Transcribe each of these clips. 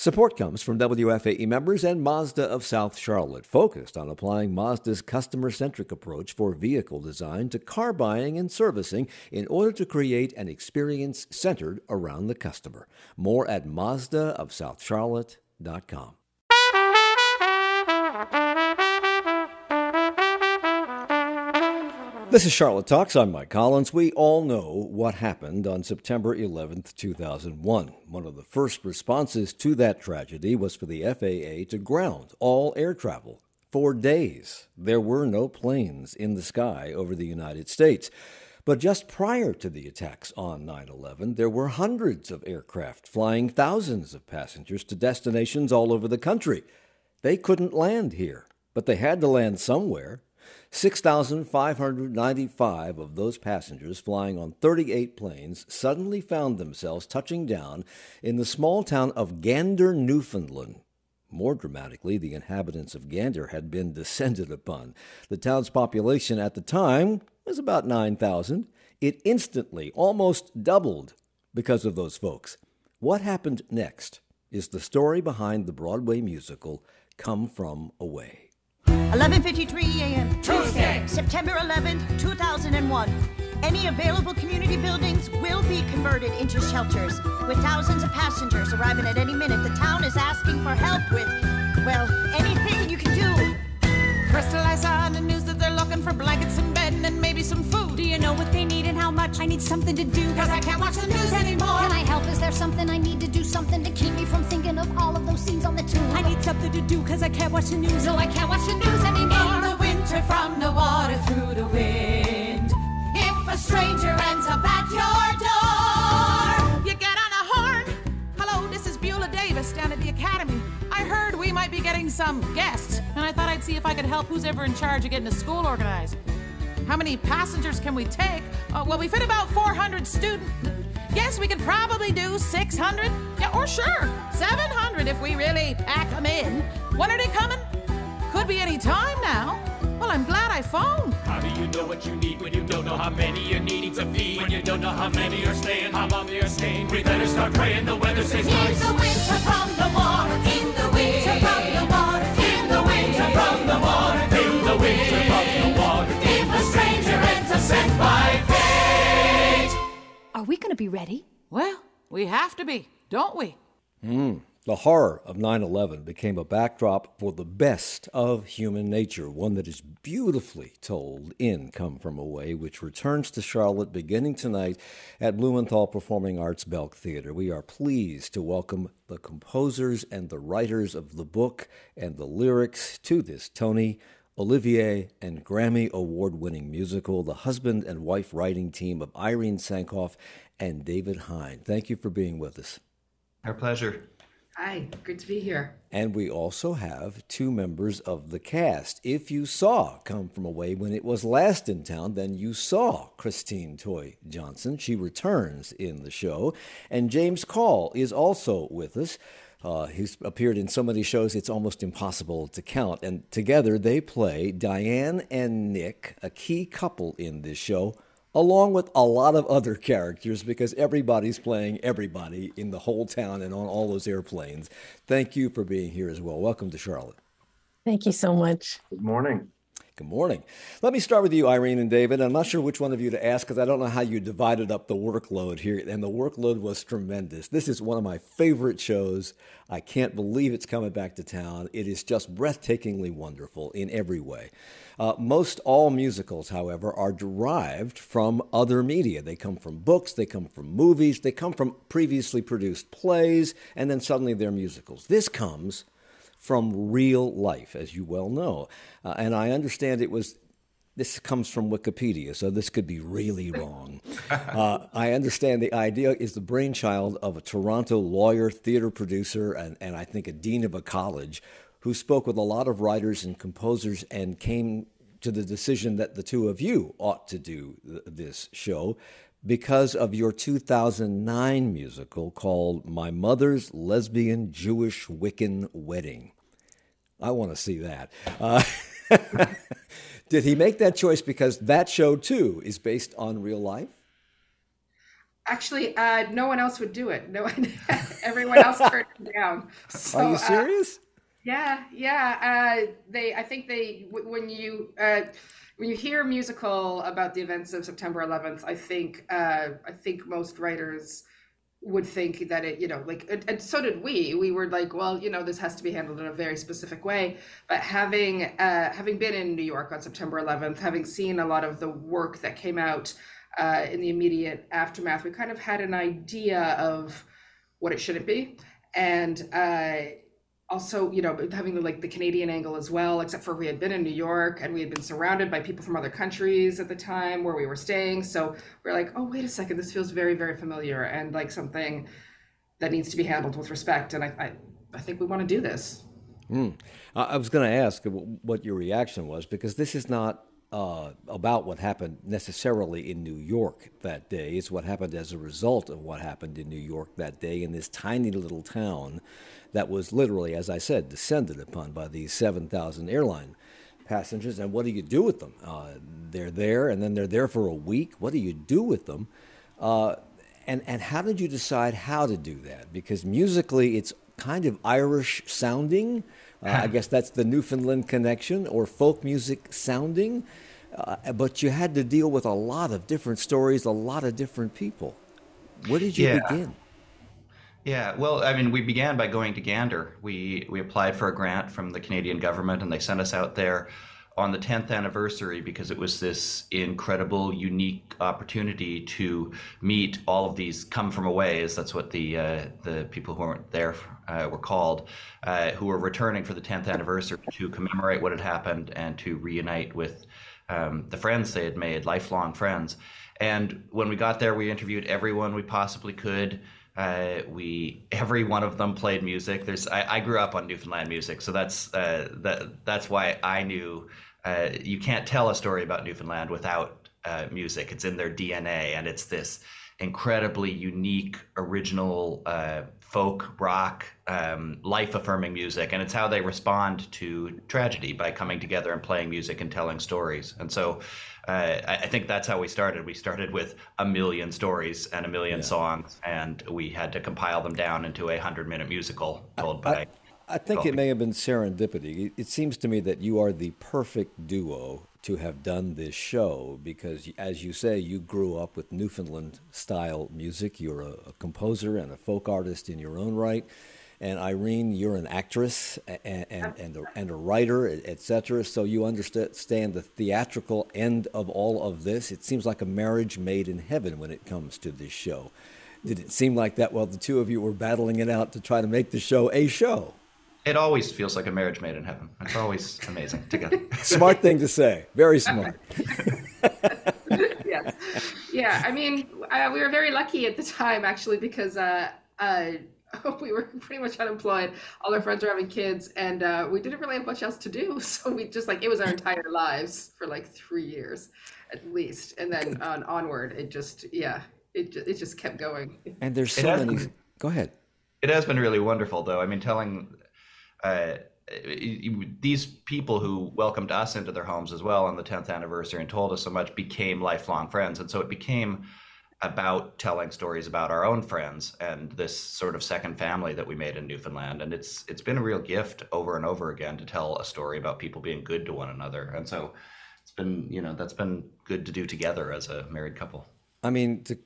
Support comes from WFAE members and Mazda of South Charlotte, focused on applying Mazda's customer centric approach for vehicle design to car buying and servicing in order to create an experience centered around the customer. More at MazdaofSouthCharlotte.com. This is Charlotte Talks. I'm Mike Collins. We all know what happened on September 11th, 2001. One of the first responses to that tragedy was for the FAA to ground all air travel. For days, there were no planes in the sky over the United States. But just prior to the attacks on 9 11, there were hundreds of aircraft flying thousands of passengers to destinations all over the country. They couldn't land here, but they had to land somewhere. 6,595 of those passengers flying on 38 planes suddenly found themselves touching down in the small town of Gander, Newfoundland. More dramatically, the inhabitants of Gander had been descended upon. The town's population at the time was about 9,000. It instantly almost doubled because of those folks. What happened next is the story behind the Broadway musical Come From Away. 11:53 a.m. Tuesday, September 11th, 2001. Any available community buildings will be converted into shelters. With thousands of passengers arriving at any minute, the town is asking for help with, well, anything you can do. Crystal, I saw on the news that they're looking for blankets and bedding and maybe some food. Do you know what they need and how much? I need something to do. Cause I can't watch the news anymore. Can I help? Is there something I need to do? Something to keep me from thinking of all of those scenes on the tube? I need something to do cause I can't watch the news. No, I can't watch the news anymore. In the winter, from the water through the wind. If a stranger ends up at your door, you get on a horn. Hello, this is Beulah Davis down at the academy. I heard we might be getting some guests, and I thought I'd see if I could help who's ever in charge of getting the school organized. How many passengers can we take? Uh, well, we fit about 400 students. Yes, we could probably do 600. Yeah, or sure, 700 if we really pack them in. When are they coming? Could be any time now. Well, I'm glad I phoned. How do you know what you need when you don't know how many you're needing to feed? When you don't know how many are staying, how long they're staying. We better start praying the weather stays In the winter from the water, in the winter from the water, in the winter from the water, In the winter from the water. if a stranger enters sent by. Are we going to be ready? Well, we have to be, don't we? Hmm. The horror of 9 11 became a backdrop for the best of human nature, one that is beautifully told in Come From Away, which returns to Charlotte beginning tonight at Blumenthal Performing Arts Belk Theater. We are pleased to welcome the composers and the writers of the book and the lyrics to this Tony, Olivier, and Grammy award winning musical, the husband and wife writing team of Irene Sankoff and David Hein. Thank you for being with us. Our pleasure. Hi, good to be here. And we also have two members of the cast. If you saw Come From Away when it was last in town, then you saw Christine Toy Johnson. She returns in the show. And James Kall is also with us. Uh, he's appeared in so many shows it's almost impossible to count. And together they play Diane and Nick, a key couple in this show, along with a lot of other characters because everybody's playing everybody in the whole town and on all those airplanes. Thank you for being here as well. Welcome to Charlotte. Thank you so much. Good morning. Good morning. Let me start with you, Irene and David. I'm not sure which one of you to ask because I don't know how you divided up the workload here, and the workload was tremendous. This is one of my favorite shows. I can't believe it's coming back to town. It is just breathtakingly wonderful in every way. Uh, most all musicals, however, are derived from other media. They come from books, they come from movies, they come from previously produced plays, and then suddenly they're musicals. This comes from real life, as you well know. Uh, and I understand it was. This comes from Wikipedia, so this could be really wrong. Uh, I understand the idea is the brainchild of a Toronto lawyer, theater producer, and, and I think a dean of a college who spoke with a lot of writers and composers and came to the decision that the two of you ought to do th- this show because of your 2009 musical called My Mother's Lesbian Jewish Wiccan Wedding. I want to see that. Uh, did he make that choice because that show too is based on real life? Actually, uh, no one else would do it. No one, everyone else turned it down. So, Are you uh, serious? yeah, yeah. Uh, they, I think they, w- when you uh, when you hear musical about the events of September 11th, I think uh, I think most writers would think that it, you know, like, and, and so did we. We were like, well, you know, this has to be handled in a very specific way. But having uh, having been in New York on September 11th, having seen a lot of the work that came out uh, in the immediate aftermath, we kind of had an idea of what it shouldn't be, and uh, also, you know, having the like the Canadian angle as well. Except for we had been in New York and we had been surrounded by people from other countries at the time where we were staying. So we're like, oh, wait a second, this feels very, very familiar and like something that needs to be handled with respect. And I, I, I think we want to do this. Hmm. I I was going to ask what your reaction was because this is not uh, about what happened necessarily in New York that day. It's what happened as a result of what happened in New York that day in this tiny little town that was literally, as I said, descended upon by these 7,000 airline passengers. And what do you do with them? Uh, they're there and then they're there for a week. What do you do with them? Uh, and, and how did you decide how to do that? Because musically, it's kind of Irish sounding. Uh, I guess that's the Newfoundland connection or folk music sounding. Uh, but you had to deal with a lot of different stories, a lot of different people. Where did you Yeah. begin? Yeah, well, I mean, we began by going to Gander. We we applied for a grant from the Canadian government, and they sent us out there on the 10th anniversary because it was this incredible, unique opportunity to meet all of these come from away, as that's what the uh, the people who weren't there uh, were called, uh, who were returning for the 10th anniversary to commemorate what had happened and to reunite with um, the friends they had made, lifelong friends. And when we got there, we interviewed everyone we possibly could. Uh, we every one of them played music. There's I, I grew up on Newfoundland music, so that's uh, that that's why I knew uh, you can't tell a story about Newfoundland without uh, music. It's in their DNA, and it's this incredibly unique, original uh, folk rock, um, life-affirming music, and it's how they respond to tragedy by coming together and playing music and telling stories. And so, uh, I, I think that's how we started. We started with a million stories and a million songs, and we had to compile them down into a hundred-minute musical told by. I think it may have been serendipity. It- It seems to me that you are the perfect duo to have done this show because, as you say, you grew up with Newfoundland style music. You're a, a composer and a folk artist in your own right. And Irene, you're an actress and, and, and, a, and a writer, et cetera. So you understand the theatrical end of all of this. It seems like a marriage made in heaven when it comes to this show. Did it seem like that while the two of you were battling it out to try to make the show a show? It always feels like a marriage made in heaven. It's always amazing together. Smart thing to say. Very smart. yeah, yeah. I mean, uh, we were very lucky at the time actually because uh, uh, we were pretty much unemployed. All our friends were having kids, and uh, we didn't really have much else to do. So we just like it was our entire lives for like three years at least, and then on onward, it just yeah, it it just kept going. And there's so has many. been- Go ahead. It has been really wonderful, though. I mean, telling uh, these people who welcomed us into their homes as well on the 10th anniversary and told us so much became lifelong friends. And so it became about telling stories about our own friends and this sort of second family that we made in Newfoundland. And it's it's been a real gift over and over again to tell a story about people being good to one another. And so it's been, you know, that's been good to do together as a married couple. I mean, to,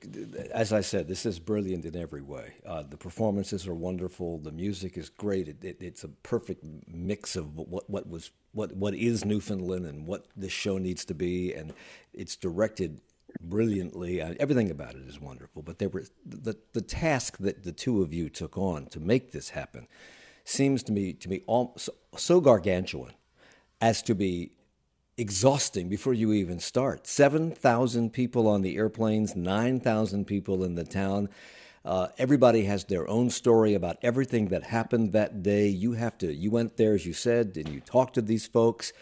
as I said, this is brilliant in every way. Uh, the performances are wonderful. The music is great. It, it, it's a perfect mix of what, what was what what is Newfoundland and what this show needs to be, and it's directed brilliantly. Uh, everything about it is wonderful. But there were the the task that the two of you took on to make this happen seems to me to be all, so, so gargantuan as to be exhausting before you even start. 7,000 people on the airplanes, 9,000 people in the town. Uh, everybody has their own story about everything that happened that day. You have to, you went there, as you said, and you talked to these folks.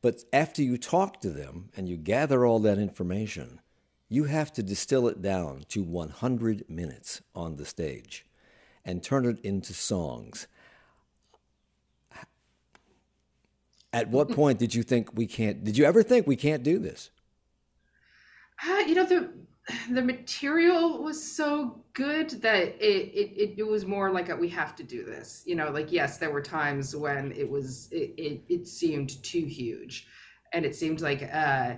But after you talk to them and you gather all that information, you have to distill it down to 100 minutes on the stage and turn it into songs. At what point did you think we can't? Did you ever think we can't do this? Uh, you know the the material was so good that it, it it was more like a, we have to do this you know like yes there were times when it was it, it, it seemed too huge and it seemed like uh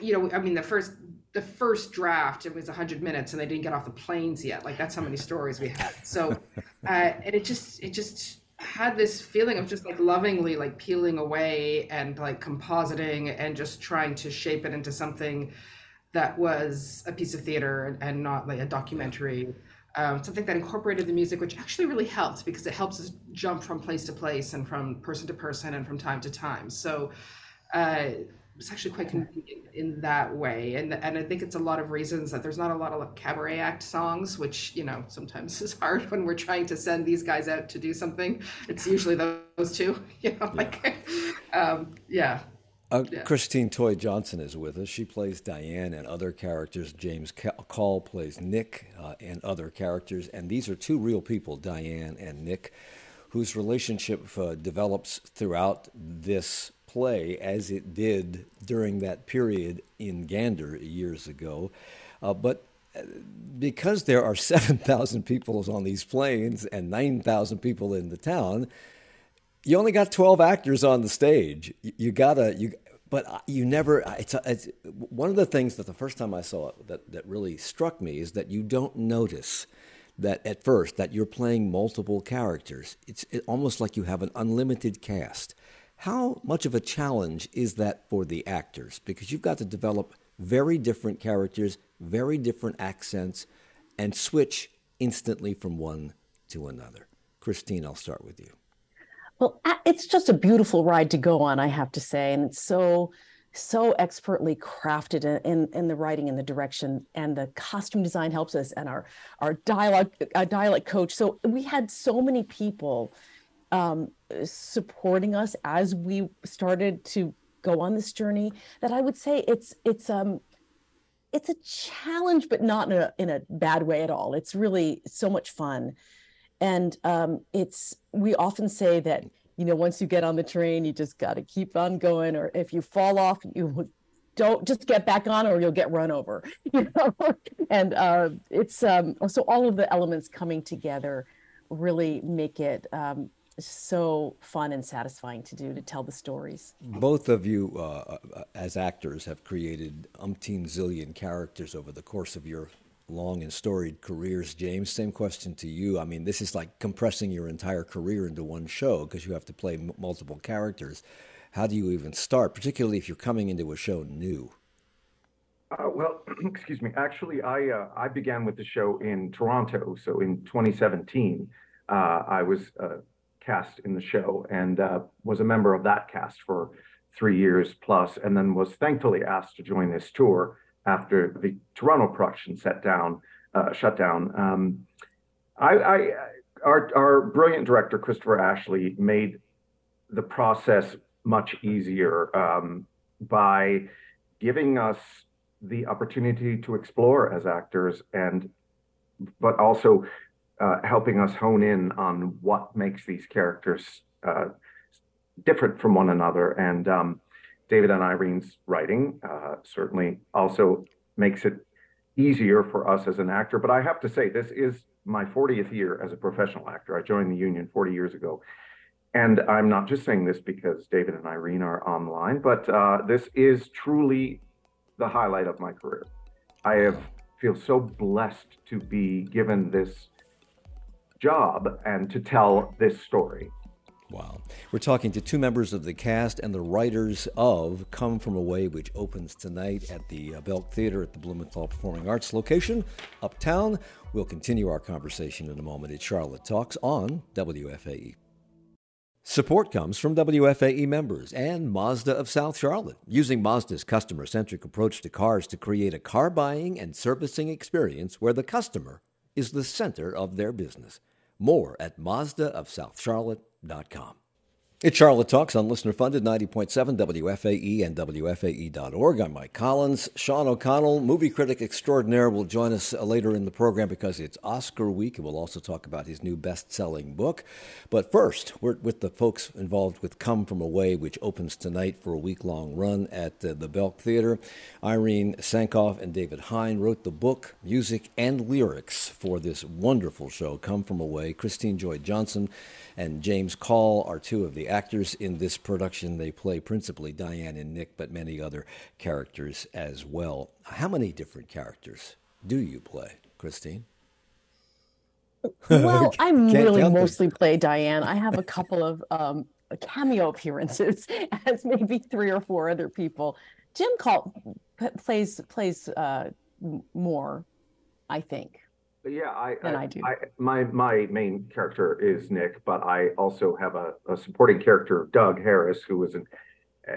you know i mean the first the first draft it was 100 minutes and they didn't get off the planes yet like that's how many stories we had so uh and it just it just had this feeling of just like lovingly like peeling away and like compositing and just trying to shape it into something that was a piece of theater and not like a documentary. Um, something that incorporated the music which actually really helped because it helps us jump from place to place and from person to person and from time to time. So uh, it's actually quite convenient in that way and and I think it's a lot of reasons that there's not a lot of cabaret act songs which you know sometimes is hard when we're trying to send these guys out to do something it's usually those two you know like um, yeah uh, yeah. Christine Toy Johnson is with us. She plays Diane and other characters. James Kall plays Nick uh, and other characters. And these are two real people, Diane and Nick, whose relationship uh, develops throughout this play as it did during that period in Gander years ago. Uh, but uh, because there are 7,000 people on these planes and 9,000 people in the town, you only got 12 actors on the stage. You, you gotta, you, but you never, it's, it's, one of the things that the first time I saw it that, that really struck me is that you don't notice that at first that you're playing multiple characters. It's almost like you have an unlimited cast. How much of a challenge is that for the actors? Because you've got to develop very different characters, very different accents, and switch instantly from one to another. Christine, I'll start with you. Well, it's just a beautiful ride to go on, I have to say. And it's so, so expertly crafted in, in the writing and the direction. And the costume design helps us, and our, our dialogue, our dialect coach. So we had so many people um, supporting us as we started to go on this journey that I would say it's it's um it's a challenge, but not in a in a bad way at all. It's really so much fun, and um, it's we often say that you know once you get on the train, you just got to keep on going, or if you fall off, you don't just get back on or you'll get run over you know and uh, it's um, so all of the elements coming together really make it um, so fun and satisfying to do to tell the stories. Both of you, uh, uh, as actors, have created umpteen zillion characters over the course of your long and storied careers. James, same question to you. I mean, this is like compressing your entire career into one show because you have to play m- multiple characters. How do you even start, particularly if you're coming into a show new? Uh, well, excuse me. Actually, I uh, I began with the show in Toronto, so in 2017. Uh, I was uh, cast in the show and uh, was a member of that cast for three years plus, and then was thankfully asked to join this tour after the Toronto production set down, uh, shut down. Um, I, I, our, our brilliant director Christopher Ashley made the process much easier um, by giving us the opportunity to explore as actors and but also uh, helping us hone in on what makes these characters uh, different from one another. And um, David and Irene's writing uh, certainly also makes it easier for us as an actor. But I have to say, this is my 40th year as a professional actor. I joined the union 40 years ago. And I'm not just saying this because David and Irene are online, but uh, this is truly the highlight of my career. I have feel so blessed to be given this job and to tell this story. Wow. We're talking to two members of the cast and the writers of Come From Away, which opens tonight at the uh, Belk Theater at the Blumenthal Performing Arts location uptown. We'll continue our conversation in a moment. at Charlotte Talks on WFAE. Support comes from WFAE members and Mazda of South Charlotte, using Mazda's customer centric approach to cars to create a car buying and servicing experience where the customer is the center of their business. More at Mazdaofsouthcharlotte.com. It's Charlotte Talks on listener funded 90.7 WFAE and WFAE.org. I'm Mike Collins. Sean O'Connell, movie critic extraordinaire, will join us later in the program because it's Oscar week and we'll also talk about his new best selling book. But first, we're with the folks involved with Come From Away, which opens tonight for a week long run at uh, the Belk Theater. Irene Sankoff and David Hein wrote the book, music, and lyrics for this wonderful show, Come From Away. Christine Toy Johnson and James Call are two of the actors in this production. They play principally Diane and Nick, but many other characters as well. How many different characters do you play, Christine? Well, I really mostly play Diane. I have a couple of um, cameo appearances as maybe three or four other people. Jim Kall plays plays uh, more, I think. Yeah, I, than I, I do. I, my my main character is Nick, but I also have a, a supporting character, Doug Harris, who was an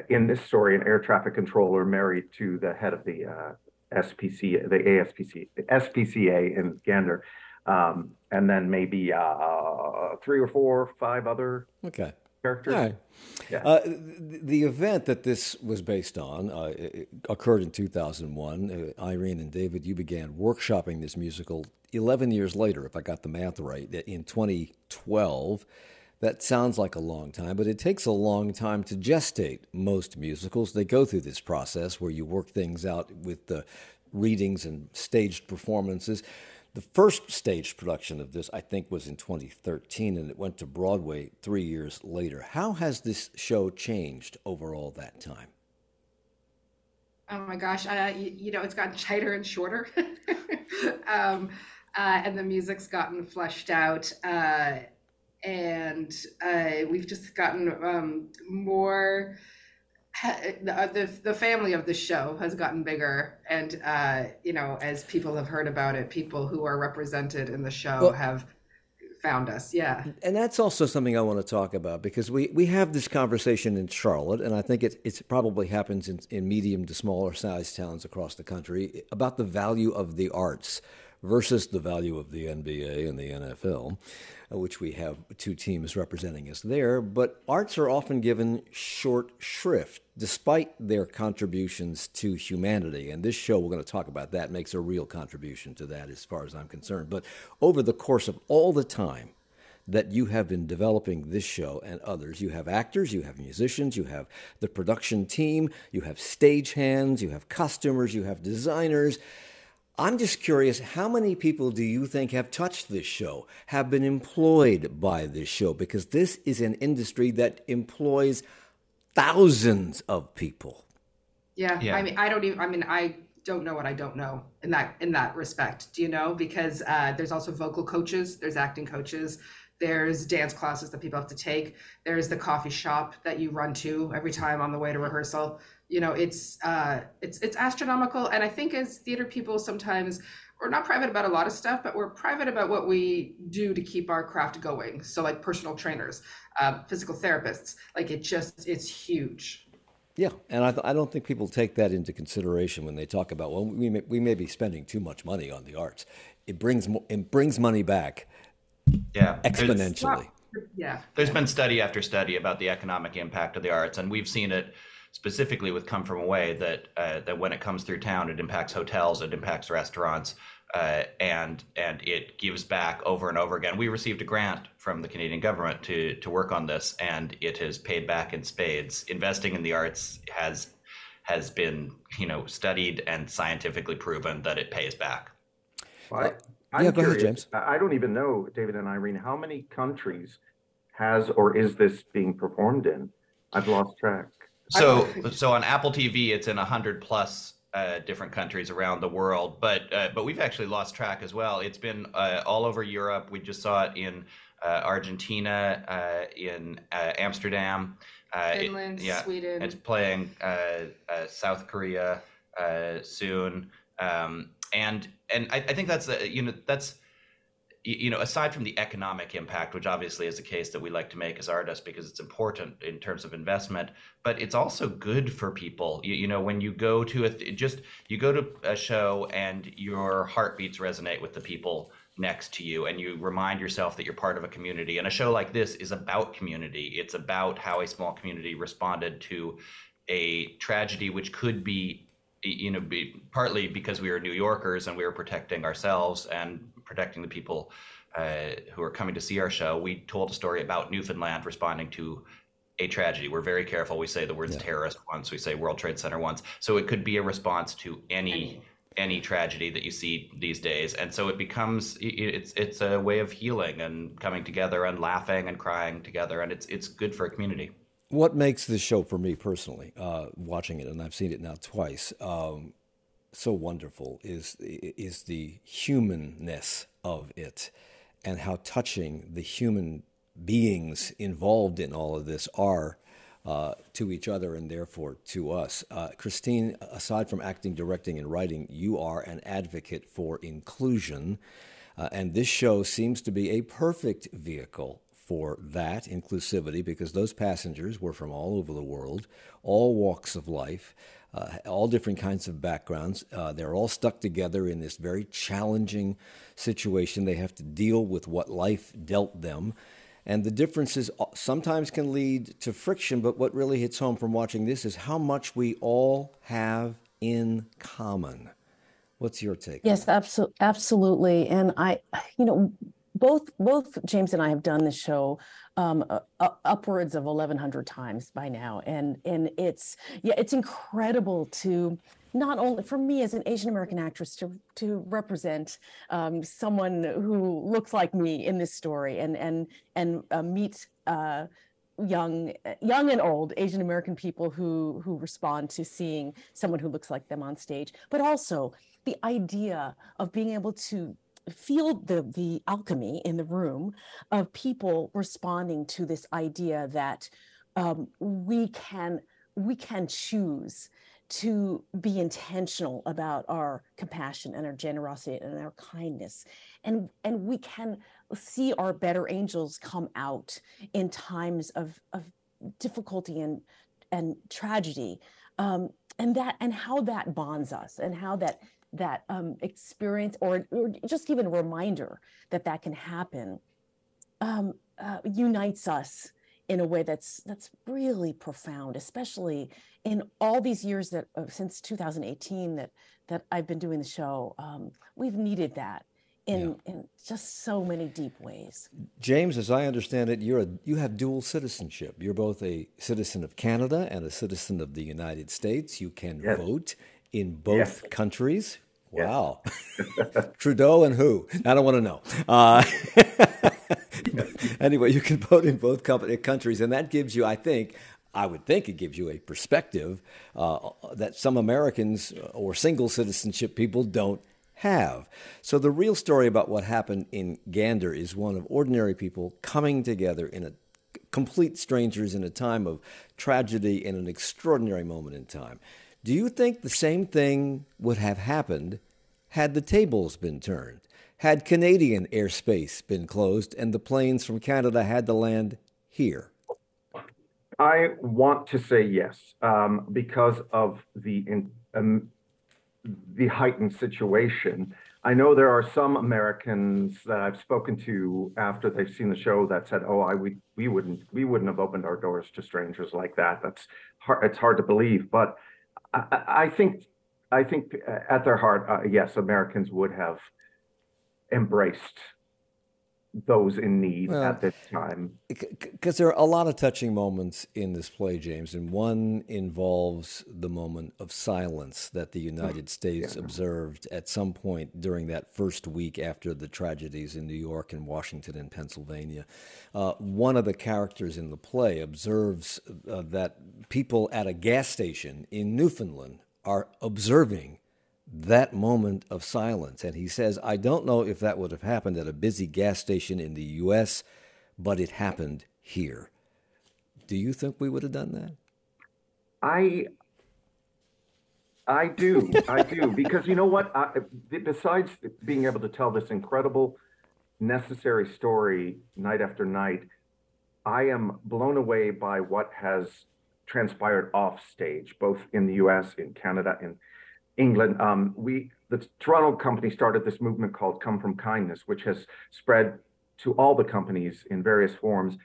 in this story an air traffic controller married to the head of the uh, SPC, the ASPC, the SPCA in Gander, um, and then maybe uh, three or four, five other okay All right. Yeah. Uh, the, the, event that this was based on uh, occurred in 2001. Uh, Irene and David, you began workshopping this musical 11 years later, if I got the math right, in 2012. That sounds like a long time, but it takes a long time to gestate most musicals. They go through this process where you work things out with the readings and staged performances. The first staged production of this, I think, was in 2013, and it went to Broadway three years later. How has this show changed over all that time? Oh my gosh, uh, you, you, know, it's gotten tighter and shorter. um, uh, and the music's gotten fleshed out. Uh, and uh, we've just gotten um, more. The, the, family of the show has gotten bigger, and uh, you know, as people have heard about it, people who are represented in the show well, have found us. Yeah. And that's also something I want to talk about because we, we have this conversation in Charlotte, and I think it it's probably happens in, in medium to smaller sized towns across the country about the value of the arts versus the value of the NBA and the NFL, Uh, which we have two teams representing us there. But arts are often given short shrift despite their contributions to humanity. And this show, we're going to talk about that, makes a real contribution to that as far as I'm concerned. But over the course of all the time, that you have been developing this show and others. You have actors, you have musicians, you have the production team, you have stagehands, you have costumers, you have designers. I'm just curious how many people do you think have touched this show, have been employed by this show? Because this is an industry that employs thousands of people. Yeah, yeah. I mean, I don't even, I mean, I don't know what I don't know in that in that respect. Do you know? Because uh, there's also vocal coaches, there's acting coaches, there's dance classes that people have to take. There's the coffee shop that you run to every time on the way to rehearsal you know it's uh it's it's astronomical and i think as theater people sometimes we're not private about a lot of stuff but we're private about what we do to keep our craft going so like personal trainers uh, physical therapists like it just it's huge yeah, and I, th- I don't think people take that into consideration when they talk about well, we may, we may be spending too much money on the arts. It brings mo- it brings money back. Yeah, exponentially. yeah, there's been study after study about the economic impact of the arts, and we've seen it specifically with Come From Away that uh, that when it comes through town, it impacts hotels, it impacts restaurants, uh, and and it gives back over and over again. We received a grant from the Canadian government to to work on this, and it has paid back in spades. Investing in the arts has has been you know studied and scientifically proven that it pays back. Well, I, yeah, go curious. ahead, James. I don't even know, David and Irene, how many countries has or is this being performed in? I've lost track. So, so on Apple TV, it's in a hundred plus uh, different countries around the world, but uh, but we've actually lost track as well. It's been uh, all over Europe. We just saw it in uh, Argentina, uh, in uh, Amsterdam, Finland, it, yeah, Sweden. It's playing South Korea soon, um, and and I, I think that's you know that's you know, aside from the economic impact, which obviously is a case that we like to make as artists because it's important in terms of investment, but it's also good for people. You, you know, when you go to a just you go to a show and your heartbeats resonate with the people next to you and you remind yourself that you're part of a community. And a show like this is about community. It's about how a small community responded to a tragedy which could be you know be partly because we were New Yorkers and we were protecting ourselves and protecting the people uh, who are coming to see our show. We told a story about Newfoundland responding to a tragedy. We're very careful. We say the words yeah. terrorist once, we say World Trade Center once. So it could be a response to any, any any tragedy that you see these days and so it becomes it's it's a way of healing and coming together and laughing and crying together and it's it's good for a community what makes this show for me personally uh, watching it and i've seen it now twice um, so wonderful is is the humanness of it and how touching the human beings involved in all of this are uh, to each other and therefore to us. Uh, Christine, aside from acting, directing, and writing, you are an advocate for inclusion. Uh, and this show seems to be a perfect vehicle for that inclusivity because those passengers were from all over the world, all walks of life, uh, all different kinds of backgrounds. Uh, they're all stuck together in this very challenging situation. They have to deal with what life dealt them. And the differences sometimes can lead to friction, but what really hits home from watching this is how much we all have in common. What's your take? Yes, absolutely, absolutely. And I, you know, both both James and I have done the show um, uh, upwards of 1,100 times by now, and and it's yeah, it's incredible to not only for me as an Asian American actress to to represent um, someone who looks like me in this story and and and uh, meet uh, young young and old Asian American people who who respond to seeing someone who looks like them on stage, but also the idea of being able to feel the the alchemy in the room of people responding to this idea that um, we can we can choose to be intentional about our compassion and our generosity and our kindness. And and we can see our better angels come out in times of of difficulty and and tragedy. Um, and that and how that bonds us and how that that um, experience or, or just even a reminder that that can happen um, uh, unites us in a way that's that's really profound especially in all these years that uh, since 2018 that that I've been doing the show, um, we've needed that in yeah. in just so many deep ways. James, as I understand it, you're a, you have dual citizenship. You're both a citizen of Canada and a citizen of the United States. You can yes. vote in both countries. Wow. Trudeau and who? I don't want to know. Uh, anyway, you can vote in both countries, and that gives you, I think, I would think it gives you a perspective uh, that some Americans or single citizenship people don't have. So the real story about what happened in Gander is one of ordinary people coming together in a complete strangers in a time of tragedy in an extraordinary moment in time. Do you think the same thing would have happened had the tables been turned? Had Canadian airspace been closed and the planes from Canada had to land here? I want to say yes um, because of the in, um, the heightened situation. I know there are some Americans that I've spoken to after they've seen the show that said, "Oh, I we we wouldn't we wouldn't have opened our doors to strangers like that." That's hard. It's hard to believe, but I, I think I think at their heart, uh, yes, Americans would have embraced those in need well, at this time. Because there are a lot of touching moments in this play, James, and one involves the moment of silence that the United mm, States yeah. observed at some point during that first week after the tragedies in New York and Washington and Pennsylvania. Uh, one of the characters in the play observes uh, that people at a gas station in Newfoundland are observing that moment of silence. And he says, I don't know if that would have happened at a busy gas station in the U.S., but it happened here. Do you think we would have done that? I I do. I do. Because you know what? I, besides being able to tell this incredible, necessary story night after night, I am blown away by what has transpired off stage, both in the US, in Canada, in England, um, we the Toronto company started this movement called Come From Kindness, which has spread to all the companies in various forms.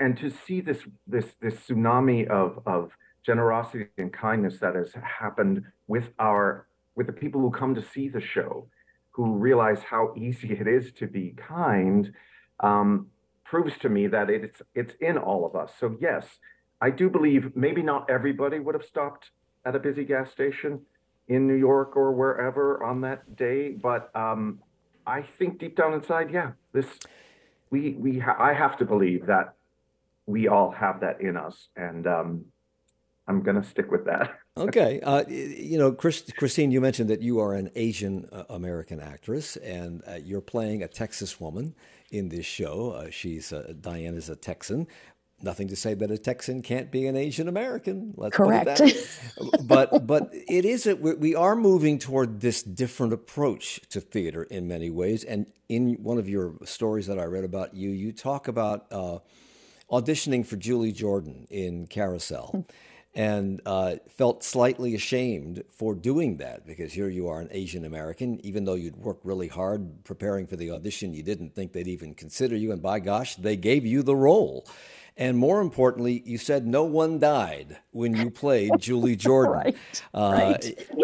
And to see this this this tsunami of of generosity and kindness that has happened with our with the people who come to see the show, who realize how easy it is to be kind, um, proves to me that it's it's in all of us. So yes, I do believe maybe not everybody would have stopped at a busy gas station in New York or wherever on that day, but um, I think deep down inside, yeah, this we we ha- I have to believe that we all have that in us, and um, I'm going to stick with that. okay, uh, you know, Chris, Christine, you mentioned that you are an Asian uh, American actress, and uh, you're playing a Texas woman in this show. Uh, she's uh, Diane is a Texan, nothing to say that a Texan can't be an Asian American. Let's Correct. but but it is a, we are moving toward this different approach to theater in many ways. And in one of your stories that I read about you, you talk about uh, auditioning for Julie Jordan in Carousel. and uh, felt slightly ashamed for doing that because here you are an Asian American, even though you'd worked really hard preparing for the audition, you didn't think they'd even consider you, and by gosh, they gave you the role. And more importantly, you said no one died when you played Julie Jordan. right. Uh, right.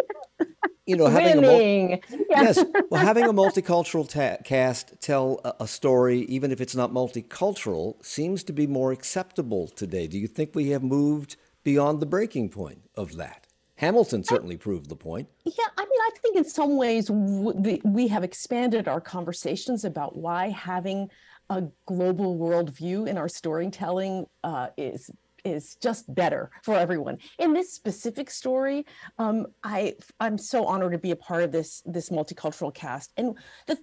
You know, having Winning. a mul- yeah. yes, well, having a multicultural ta- cast tell a, a story, even if it's not multicultural, seems to be more acceptable today. Do you think we have moved beyond the breaking point of that? Hamilton certainly I, proved the point. Yeah, I mean, I think in some ways we have expanded our conversations about why having a global worldview in our storytelling uh, is is just better for everyone. In this specific story, um, I I'm so honored to be a part of this this multicultural cast, and the,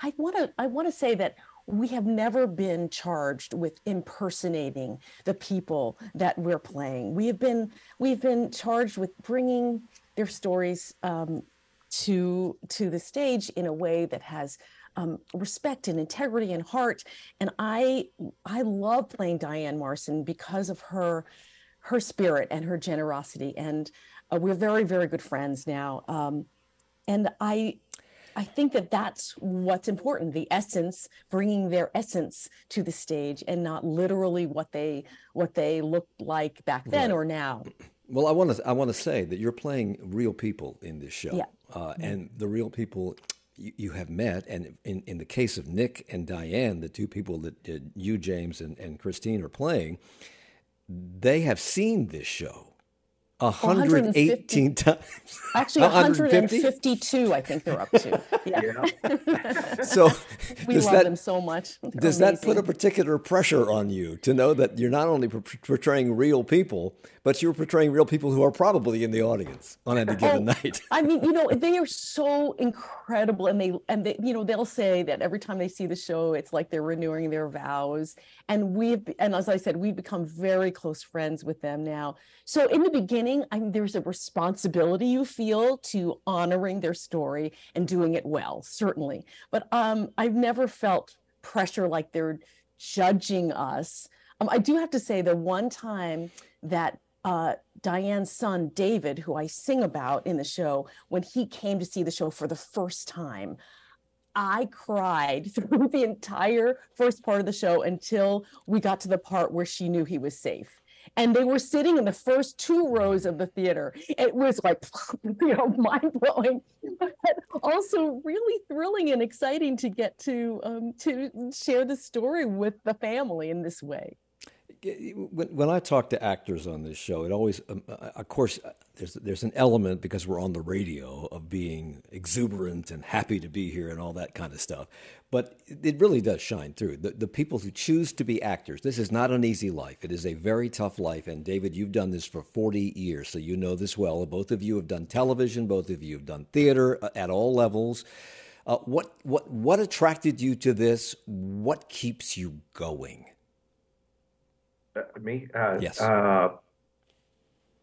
I want to I want to say that we have never been charged with impersonating the people that we're playing. We have been we've been charged with bringing their stories um, to to the stage in a way that has um, respect and integrity and heart. And I I love playing Diane Marson because of her her spirit and her generosity. And uh, we're very very good friends now. Um, and I I think that that's what's important the essence bringing their essence to the stage and not literally what they what they looked like back then right. or now well I want to I want to say that you're playing real people in this show yeah. Uh, and the real people you, you have met, and in, in the case of Nick and Diane, the two people that you, James, and, and Christine are playing, they have seen this show 118 times. Actually, 152, I think they're up to. Yeah. yeah. so we love that, them so much. They're does amazing. that put a particular pressure on you to know that you're not only portraying real people, but you're portraying real people who are probably in the audience on any given oh, night? I mean, you know, they are so incredible, and they and they, you know, they'll say that every time they see the show, it's like they're renewing their vows. And we've, and as I said, we've become very close friends with them now. So in the beginning, I mean, there's a responsibility you feel to honoring their story and doing it well, certainly. But um, I've never felt pressure like they're judging us. Um, I do have to say the one time that uh, Diane's son, David, who I sing about in the show, when he came to see the show for the first time, I cried through the entire first part of the show until we got to the part where she knew he was safe and they were sitting in the first two rows of the theater. It was like, you know, mind blowing, but also really thrilling and exciting to get to um, to share the story with the family in this way when I talk to actors on this show, it always, um, uh, of course, uh, there's there's an element because we're on the radio of being exuberant and happy to be here and all that kind of stuff. But it really does shine through. The, the people who choose to be actors, this is not an easy life. It is a very tough life. And David, you've done this for 40 years, so you know this well. Both of you have done television. Both of you have done theater uh, at all levels. Uh, what what what attracted you to this? What keeps you going? Uh, me? Uh, yes. Uh,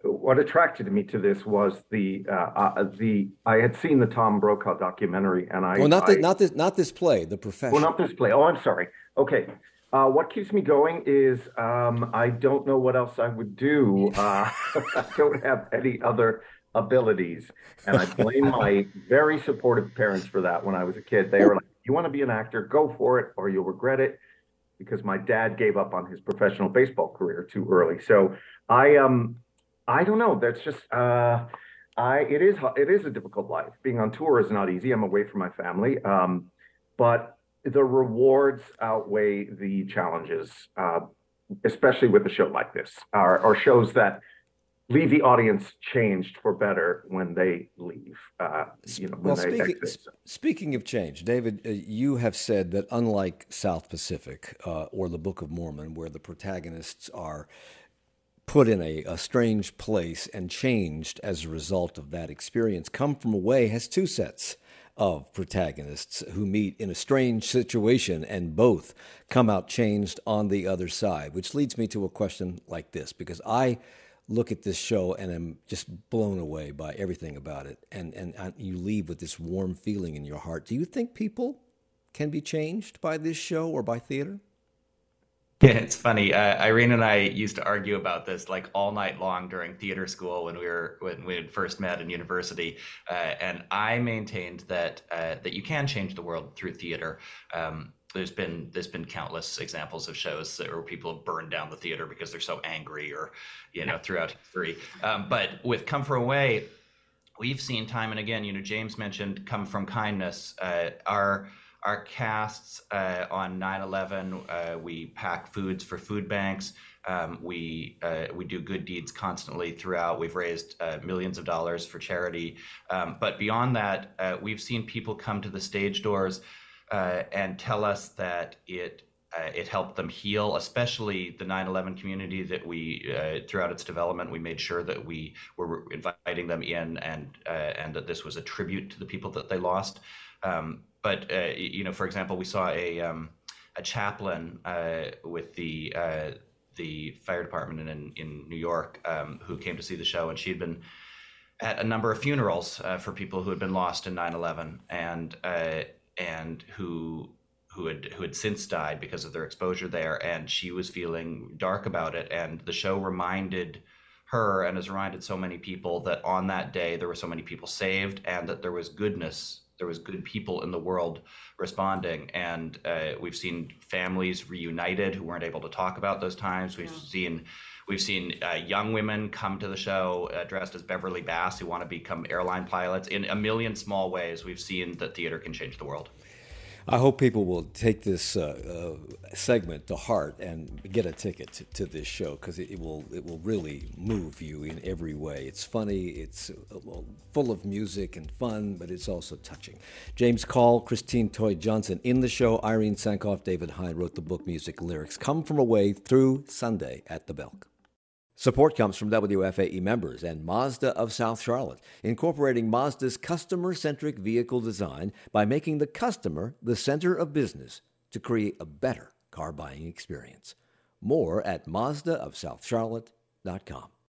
what attracted me to this was the uh, uh, the I had seen the Tom Brokaw documentary, and I well not the, I, not this not this play, the profession. Well, not this play. Oh, I'm sorry. Okay. Uh, what keeps me going is um, I don't know what else I would do. I don't have any other abilities. And I blame my very supportive parents for that when I was a kid. They were like, you want to be an actor, go for it, or you'll regret it. Because my dad gave up on his professional baseball career too early. So I um I don't know. That's just uh I it is it is a difficult life. Being on tour is not easy. I'm away from my family. Um, but the rewards outweigh the challenges, uh, especially with a show like this, or, or shows that leave the audience changed for better when they leave. Uh, you know, well, speaking, speaking of change, David, uh, you have said that unlike South Pacific uh, or the Book of Mormon, where the protagonists are put in a, a strange place and changed as a result of that experience, Come From Away has two sets of protagonists who meet in a strange situation and both come out changed on the other side, which leads me to a question like this because I look at this show and I'm just blown away by everything about it. And, and, you leave with this warm feeling in your heart. Do you think people can be changed by this show or by theater? Yeah, it's funny. Uh, Irene and I used to argue about this like all night long during theater school when we were when we had first met in university, uh, and I maintained that uh, that you can change the world through theater. Um, there's been there's been countless examples of shows where people have burned down the theater because they're so angry, or you know, throughout history. Um, but with Come From Away, we've seen time and again. You know, James mentioned Come From Kindness. Uh, our our casts uh, on 9/11. Uh, we pack foods for food banks. Um, we uh, we do good deeds constantly throughout. We've raised uh, millions of dollars for charity. Um, but beyond that, uh, we've seen people come to the stage doors uh, and tell us that it it helped them heal, especially the 9/11 community that we throughout its development we made sure that we were inviting them in and and that this was a tribute to the people that they lost. Um, but uh, you know, for example, we saw a um, a chaplain uh, with the uh, the fire department in in New York um, who came to see the show, and she had been at a number of funerals uh, for people who had been lost in 9/11, and uh, and who who had who had since died because of their exposure there, and she was feeling dark about it, and the show reminded her and has reminded so many people that on that day there were so many people saved and that there was goodness there was good people in the world responding and uh, we've seen families reunited who weren't able to talk about those times we've yeah. seen we've seen uh, young women come to the show uh, dressed as Beverley Bass who want to become airline pilots in a million small ways we've seen that theater can change the world I hope people will take this uh, uh, segment to heart and get a ticket to, to this show because it, it, will it will really move you in every way. It's funny, it's uh, full of music and fun, but it's also touching. James Kall, Christine Toy Johnson in the show. Irene Sankoff, David Hein wrote the book, music, lyrics. Come from away through Sunday at the Belk. Support comes from WFAE members and Mazda of South Charlotte, incorporating Mazda's customer centric vehicle design by making the customer the center of business to create a better car buying experience. More at Mazdaofsouthcharlotte.com.